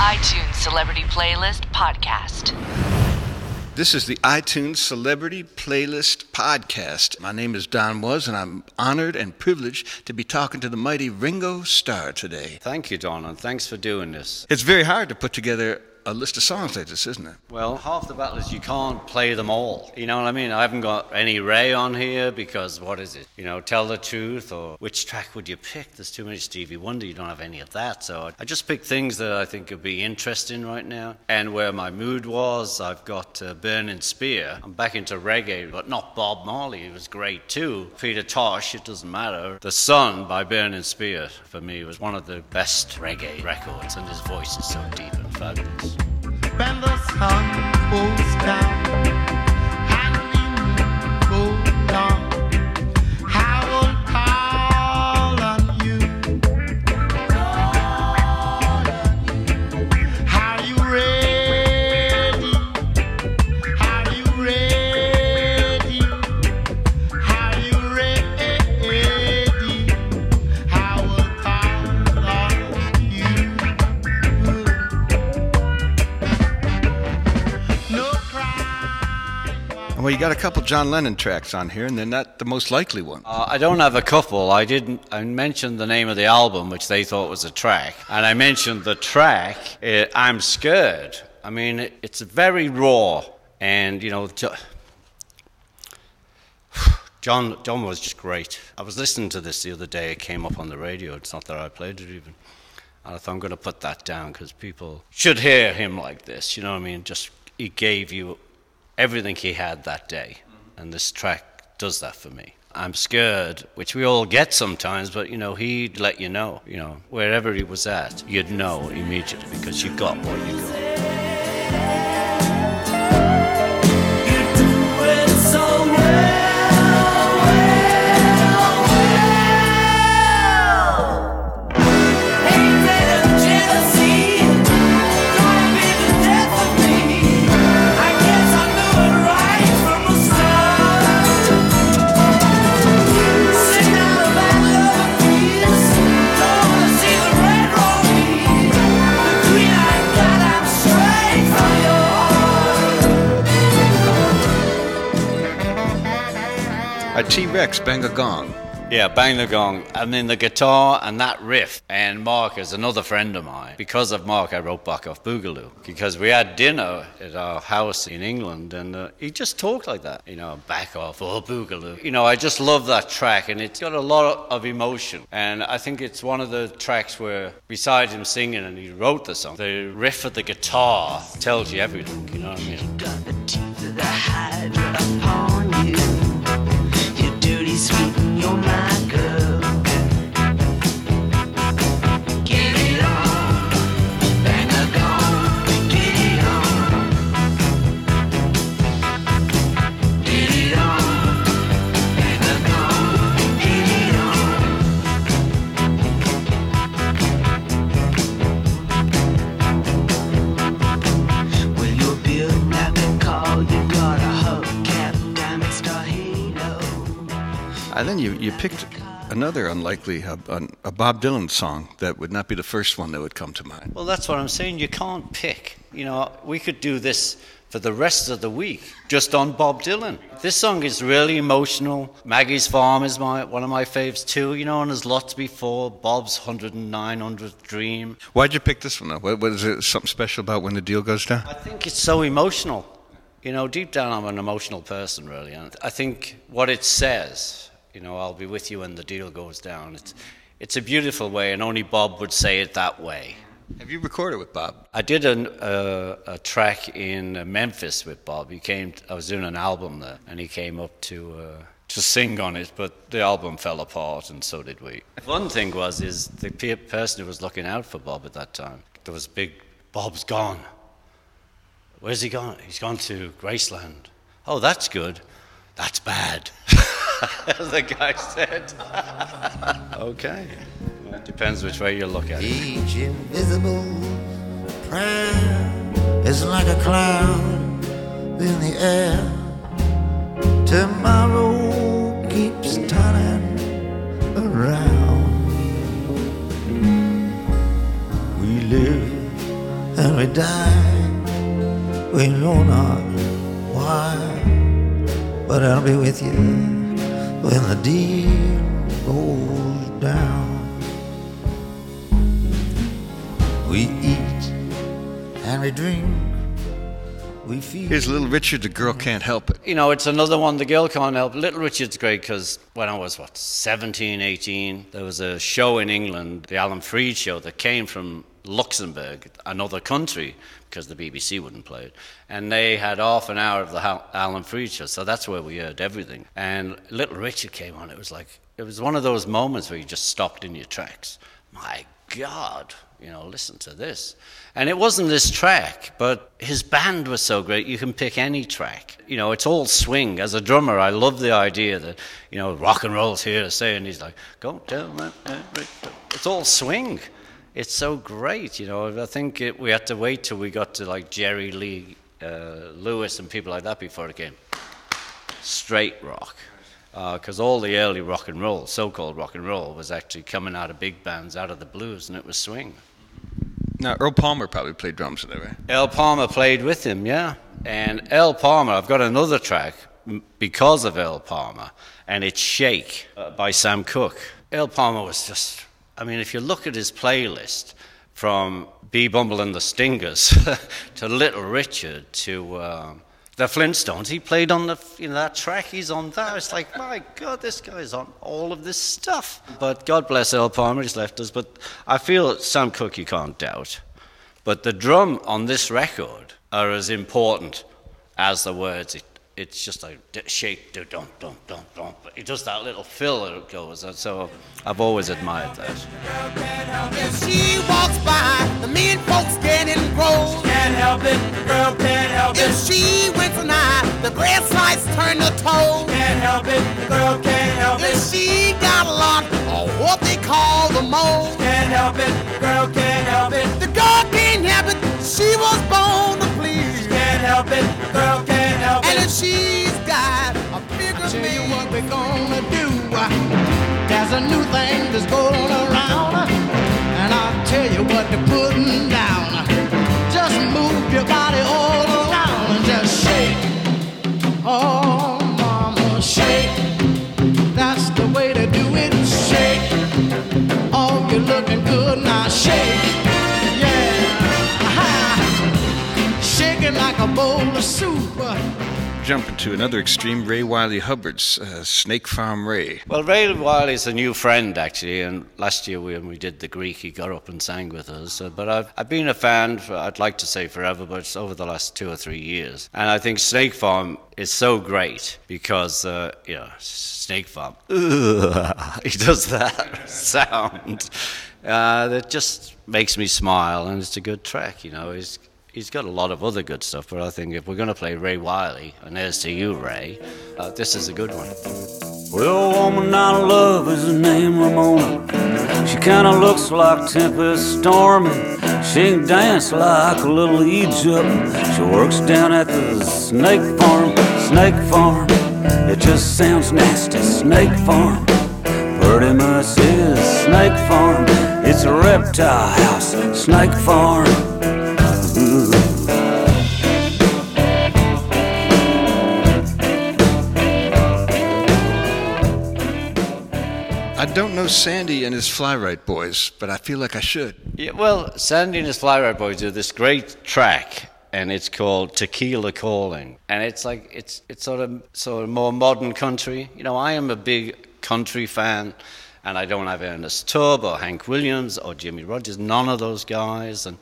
iTunes Celebrity Playlist Podcast. This is the iTunes Celebrity Playlist Podcast. My name is Don Was, and I'm honored and privileged to be talking to the mighty Ringo Starr today. Thank you, Don, and thanks for doing this. It's very hard to put together a list of songs like this, isn't it? Well, half the battle is you can't play them all. You know what I mean? I haven't got any Ray on here because what is it? You know, tell the truth or which track would you pick? There's too many Stevie Wonder. You don't have any of that. So I just picked things that I think would be interesting right now. And where my mood was, I've got uh, Burning Spear. I'm back into reggae, but not Bob Marley. It was great too. Peter Tosh, it doesn't matter. The Sun by Burning Spear for me was one of the best reggae records, and his voice is so deep when the sun goes down Well, you got a couple John Lennon tracks on here, and they're not the most likely one. Uh, I don't have a couple. I didn't. I mentioned the name of the album, which they thought was a track, and I mentioned the track. Uh, I'm scared. I mean, it, it's very raw, and you know, Jo- John John was just great. I was listening to this the other day. It came up on the radio. It's not that I played it even. And I thought I'm going to put that down because people should hear him like this. You know what I mean? Just he gave you everything he had that day, and this track does that for me. I'm scared, which we all get sometimes, but you know he'd let you know. You know wherever he was at, you'd know immediately because you got what you got. T Rex, Bang a Gong. Yeah, bang the gong, and then the guitar and that riff. And Mark is another friend of mine. Because of Mark, I wrote Back Off Boogaloo because we had dinner at our house in England, and uh, he just talked like that, you know, back off or Boogaloo. You know, I just love that track, and it's got a lot of emotion. And I think it's one of the tracks where, besides him singing and he wrote the song, the riff of the guitar tells you everything. You know what I mean? You, you picked another unlikely, uh, a, a Bob Dylan song that would not be the first one that would come to mind. Well, that's what I'm saying. You can't pick. You know, we could do this for the rest of the week just on Bob Dylan. This song is really emotional. Maggie's Farm is my one of my faves too. You know, and there's lots before. Bob's 109 100th Dream. Why'd you pick this one, though? What, what is it something special about when the deal goes down? I think it's so emotional. You know, deep down, I'm an emotional person, really. And I think what it says, you know, I'll be with you when the deal goes down. It's, it's a beautiful way, and only Bob would say it that way. Have you recorded with Bob? I did an, uh, a track in Memphis with Bob. He came. I was doing an album there, and he came up to uh, to sing on it. But the album fell apart, and so did we. One thing was is the pe- person who was looking out for Bob at that time. There was big. Bob's gone. Where's he gone? He's gone to Graceland. Oh, that's good. That's bad. the guy said. okay. Well, it depends which way you look at it. Each invisible prayer is like a cloud in the air. Tomorrow keeps turning around. We live and we die. We know not why, but I'll be with you when the deal goes down. We eat and we drink. We feel. Here's Little Richard, the girl can't help it. You know, it's another one the girl can't help. Little Richard's great because when I was, what, 17, 18, there was a show in England, the Alan Freed show, that came from Luxembourg, another country, because the BBC wouldn't play it. And they had half an hour of the Alan Freed show, so that's where we heard everything. And Little Richard came on. It was like, it was one of those moments where you just stopped in your tracks. My God, you know, listen to this. And it wasn't this track, but his band was so great, you can pick any track. You know, it's all swing. As a drummer, I love the idea that, you know, rock and roll's here to stay, and he's like, go down that." It's all swing. It's so great, you know. I think it, we had to wait till we got to like Jerry Lee uh, Lewis and people like that before it came straight rock. Because all the early rock and roll, so called rock and roll, was actually coming out of big bands, out of the blues, and it was swing. Now, Earl Palmer probably played drums in it, right? El Palmer played with him, yeah. And El Palmer, I've got another track because of El Palmer, and it's Shake uh, by Sam Cooke. El Palmer was just, I mean, if you look at his playlist from B. Bumble and the Stingers to Little Richard to um, the Flintstones, he played on the, you know, that track, he's on that. It's like, my God, this guy's on all of this stuff. But God bless El Palmer, he's left us. But I feel Sam Cooke you can't doubt. But the drum on this record are as important as the words. It, it's just like d- shake, do, dump, dump, dump, dump. It does that little fill that it goes. And so I've always admired that. If she walks by, the mean folks getting gross. Can't help it, girl can't help it. If it. she went tonight, the bread slice turn to toast. Can't help it, girl can't help it. If she got a lot of what they call the most. Can't help it, girl can't help it. The girl can't help it, she was born to please. Can't help it, girl can't help And it. if she's got a bigger tell you what we're gonna do. There's a new thing that's going around, and I'll tell you what they're putting down. Just move your body all around and just shake. Oh, mama, shake. That's the way to do it. Shake. Oh, you're looking good now. Shake. A bowl of soup. Jumping to another extreme, Ray Wylie Hubbard's uh, Snake Farm Ray. Well, Ray Wylie's a new friend, actually, and last year when we did the Greek, he got up and sang with us. Uh, but I've, I've been a fan, for, I'd like to say forever, but it's over the last two or three years. And I think Snake Farm is so great because, uh, you know, Snake Farm, he does that sound uh, that just makes me smile, and it's a good track, you know. He's, He's got a lot of other good stuff, but I think if we're going to play Ray Wylie, and there's to you, Ray, uh, this is a good one. Well, woman I love is named Ramona. She kinda looks like Tempest Stormy. She can dance like a little Egypt. She works down at the snake farm, snake farm. It just sounds nasty, snake farm. Pretty much is snake farm. It's a reptile house, snake farm. I don't know Sandy and his Flyrite boys, but I feel like I should. Yeah, well, Sandy and his Flyrite Boys do this great track, and it's called Tequila Calling, and it's like it's it's sort of sort of more modern country. You know, I am a big country fan, and I don't have Ernest Tubb or Hank Williams or Jimmie Rodgers, none of those guys, and.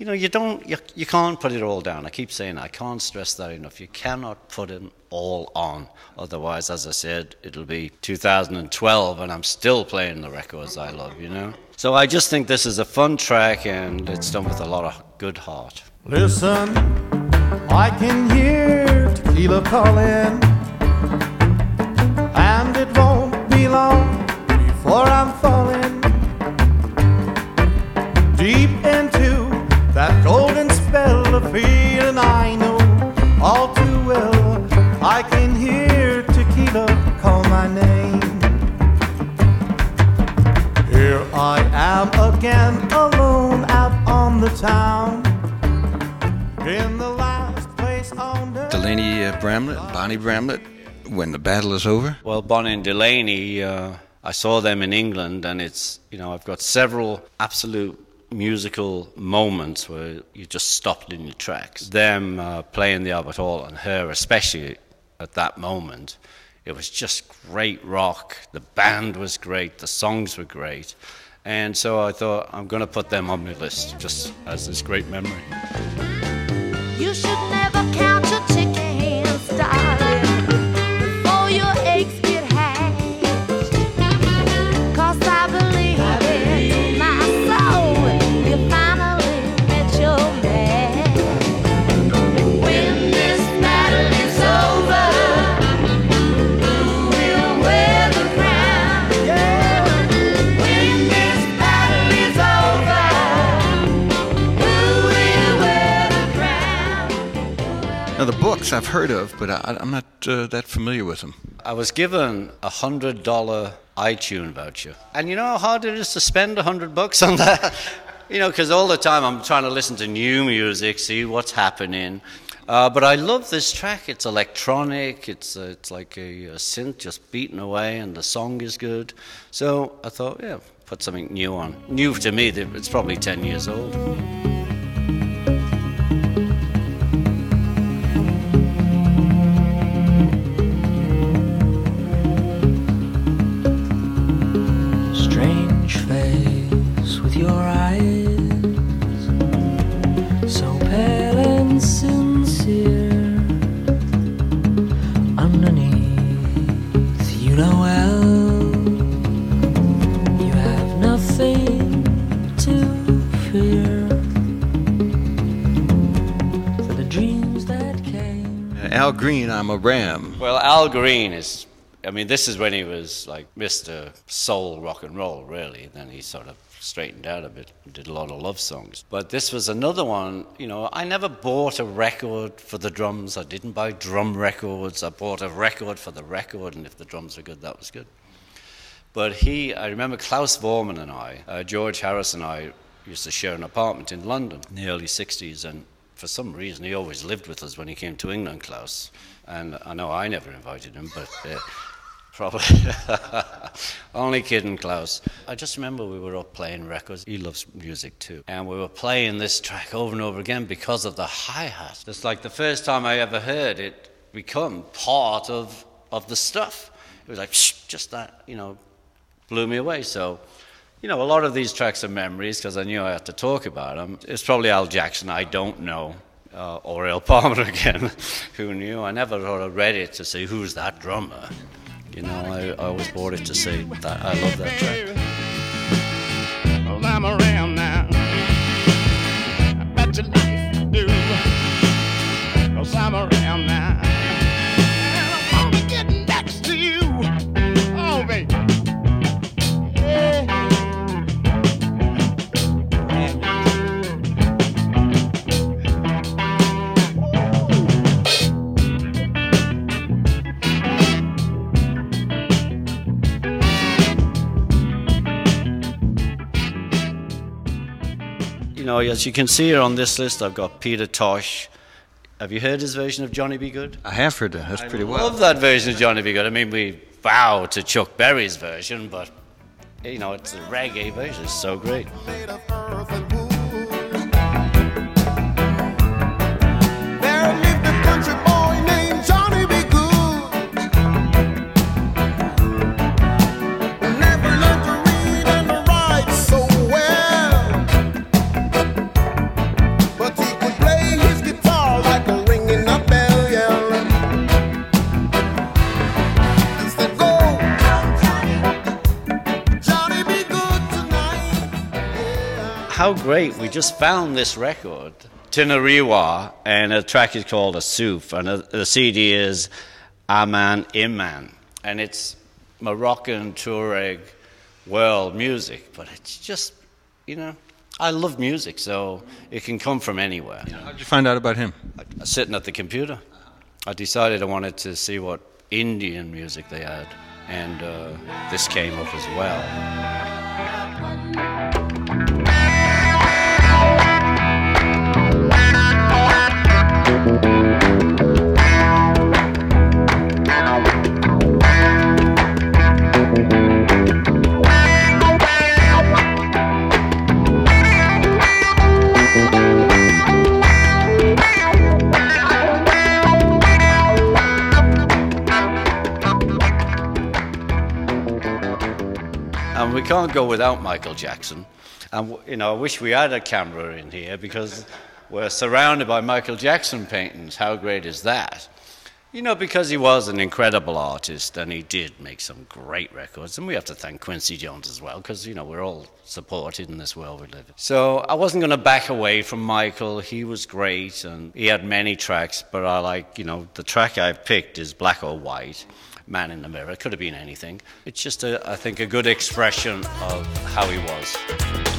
You know, you don't, you, you can't put it all down. I keep saying, I can't stress that enough. You cannot put it all on. Otherwise, as I said, it'll be 2012 and I'm still playing the records I love, you know? So I just think this is a fun track and it's done with a lot of good heart. Listen, I can hear tequila calling, and it won't be long before I'm falling deep into that golden spell of feeling I know all too well. I can hear tequila call my name. Here I am again, alone out on the town. In the last place on the Delaney uh, Bramlett, Bonnie Bramlett, when the battle is over. Well, Bonnie and Delaney. Uh... I saw them in England, and it's, you know, I've got several absolute musical moments where you just stopped in your tracks. Them uh, playing the Albert Hall, and her especially at that moment, it was just great rock. The band was great, the songs were great. And so I thought, I'm going to put them on my list just as this great memory. You should never count I've heard of, but I, I'm not uh, that familiar with them. I was given a hundred dollar iTunes voucher, and you know how hard it is to spend a hundred bucks on that. you know, because all the time I'm trying to listen to new music, see what's happening. Uh, but I love this track. It's electronic. It's uh, it's like a, a synth just beating away, and the song is good. So I thought, yeah, put something new on. New to me. It's probably ten years old. Nothing to fear for the dreams that came Al Green, I'm a Ram. Well, Al Green is, I mean, this is when he was like Mr. Soul Rock and Roll, really. Then he sort of straightened out a bit, did a lot of love songs. But this was another one, you know, I never bought a record for the drums. I didn't buy drum records. I bought a record for the record, and if the drums were good, that was good. But he, I remember Klaus Voormann and I, uh, George Harrison and I used to share an apartment in London in the early 60s, and for some reason he always lived with us when he came to England, Klaus. And I know I never invited him, but uh, probably. Only kidding, Klaus. I just remember we were up playing records. He loves music too. And we were playing this track over and over again because of the hi hat. It's like the first time I ever heard it become part of, of the stuff. It was like, just that, you know, blew me away. So, you know, a lot of these tracks are memories because I knew I had to talk about them. It's probably Al Jackson, I don't know. Uh, or El Palmer again, who knew? I never sort of read it to say, who's that drummer? You know, I, I always bought it to see that I love that track. As you can see here on this list, I've got Peter Tosh. Have you heard his version of Johnny Be Good? I have heard that. That's pretty well. I love that version of Johnny Be Good. I mean, we bow to Chuck Berry's version, but, you know, it's a reggae version. It's so great. How great. We just found this record, Tinariwen, and the track is called Assouf, and the- the CD is Aman Iman. And it's Moroccan Tuareg world music, but it's just, you know, I love music, so it can come from anywhere. How'd you find out about him? Sitting at the computer, I decided I wanted to see what Indian music they had, and uh, this came up as well. Can't go without Michael Jackson. And you know, I wish we had a camera in here because we're surrounded by Michael Jackson paintings. How great is that? You know, because he was an incredible artist and he did make some great records. And we have to thank Quincy Jones as well because, you know, we're all supported in this world we live in. So I wasn't going to back away from Michael. He was great and he had many tracks, but I like, you know, the track I've picked is Black or White. Man in the Mirror. It could have been anything. It's just, a, I think, a good expression of how he was.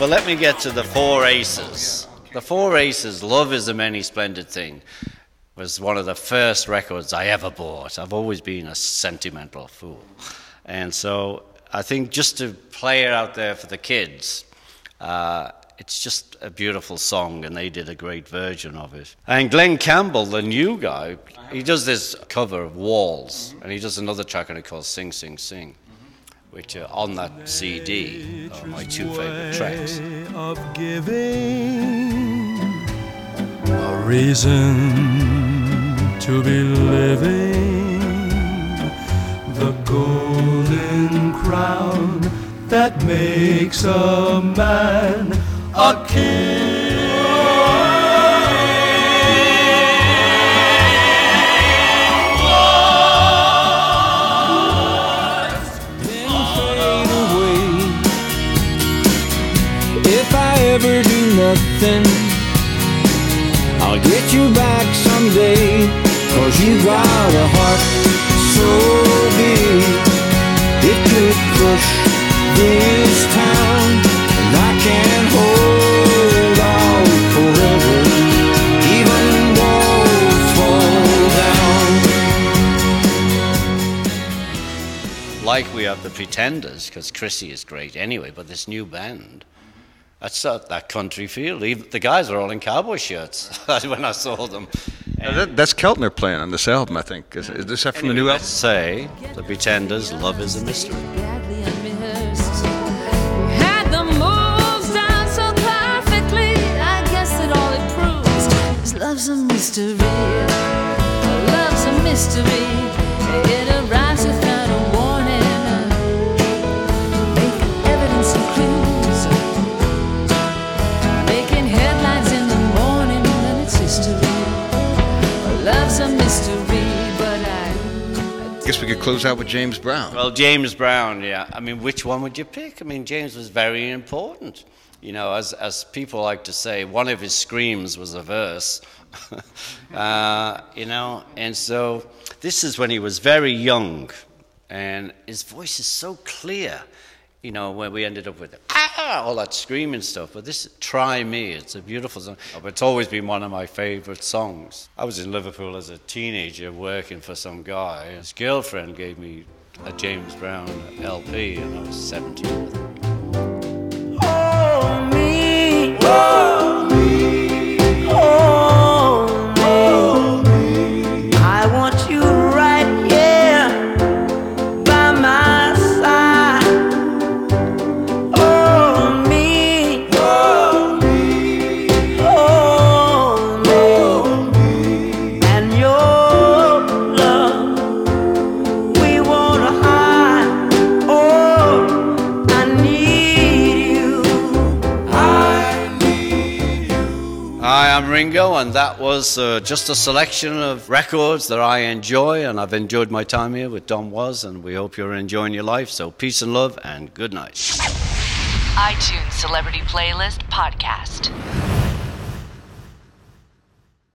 Well, let me get to the four aces. The four aces, Love is a Many Splendid Thing, was one of the first records I ever bought. I've always been a sentimental fool. And so I think just to play it out there for the kids, uh, it's just a beautiful song, and they did a great version of it. And Glen Campbell, the new guy, he does this cover of Walls, and he does another track on it called Sing, Sing, Sing which are on that CD are my two favorite tracks. of giving a reason to be living the golden crown that makes a man a fade nothing, I'll get you back someday. Cause you got a heart so big, it could crush this town. And I can't hold on forever, even fall down. Like we have the Pretenders, because Chrissie is great anyway, but this new band, that's that, that country feel. The guys are all in cowboy shirts when I saw them. That, that's Keltner playing on this album, I think. Is, is this that from the new Let's album? say the Pretenders, Love is a Mystery. Had the moves down so perfectly. I guess that all it proves is love's a mystery. Love's a mystery. Could close out with James Brown. Well, James Brown, yeah. I mean, which one would you pick? I mean, James was very important. You know, as, as people like to say, one of his screams was a verse. uh, you know, and so this is when he was very young, and his voice is so clear. You know, when we ended up with ah, all that screaming stuff. But this, Try Me, it's a beautiful song. But it's always been one of my favorite songs. I was in Liverpool as a teenager working for some guy. His girlfriend gave me a James Brown LP, and I was 17. Oh, me. Oh, me. Oh, and that was uh, just a selection of records that I enjoy, and I've enjoyed my time here with Don Was, and we hope you're enjoying your life. So, peace and love, and good night. iTunes Celebrity Playlist Podcast.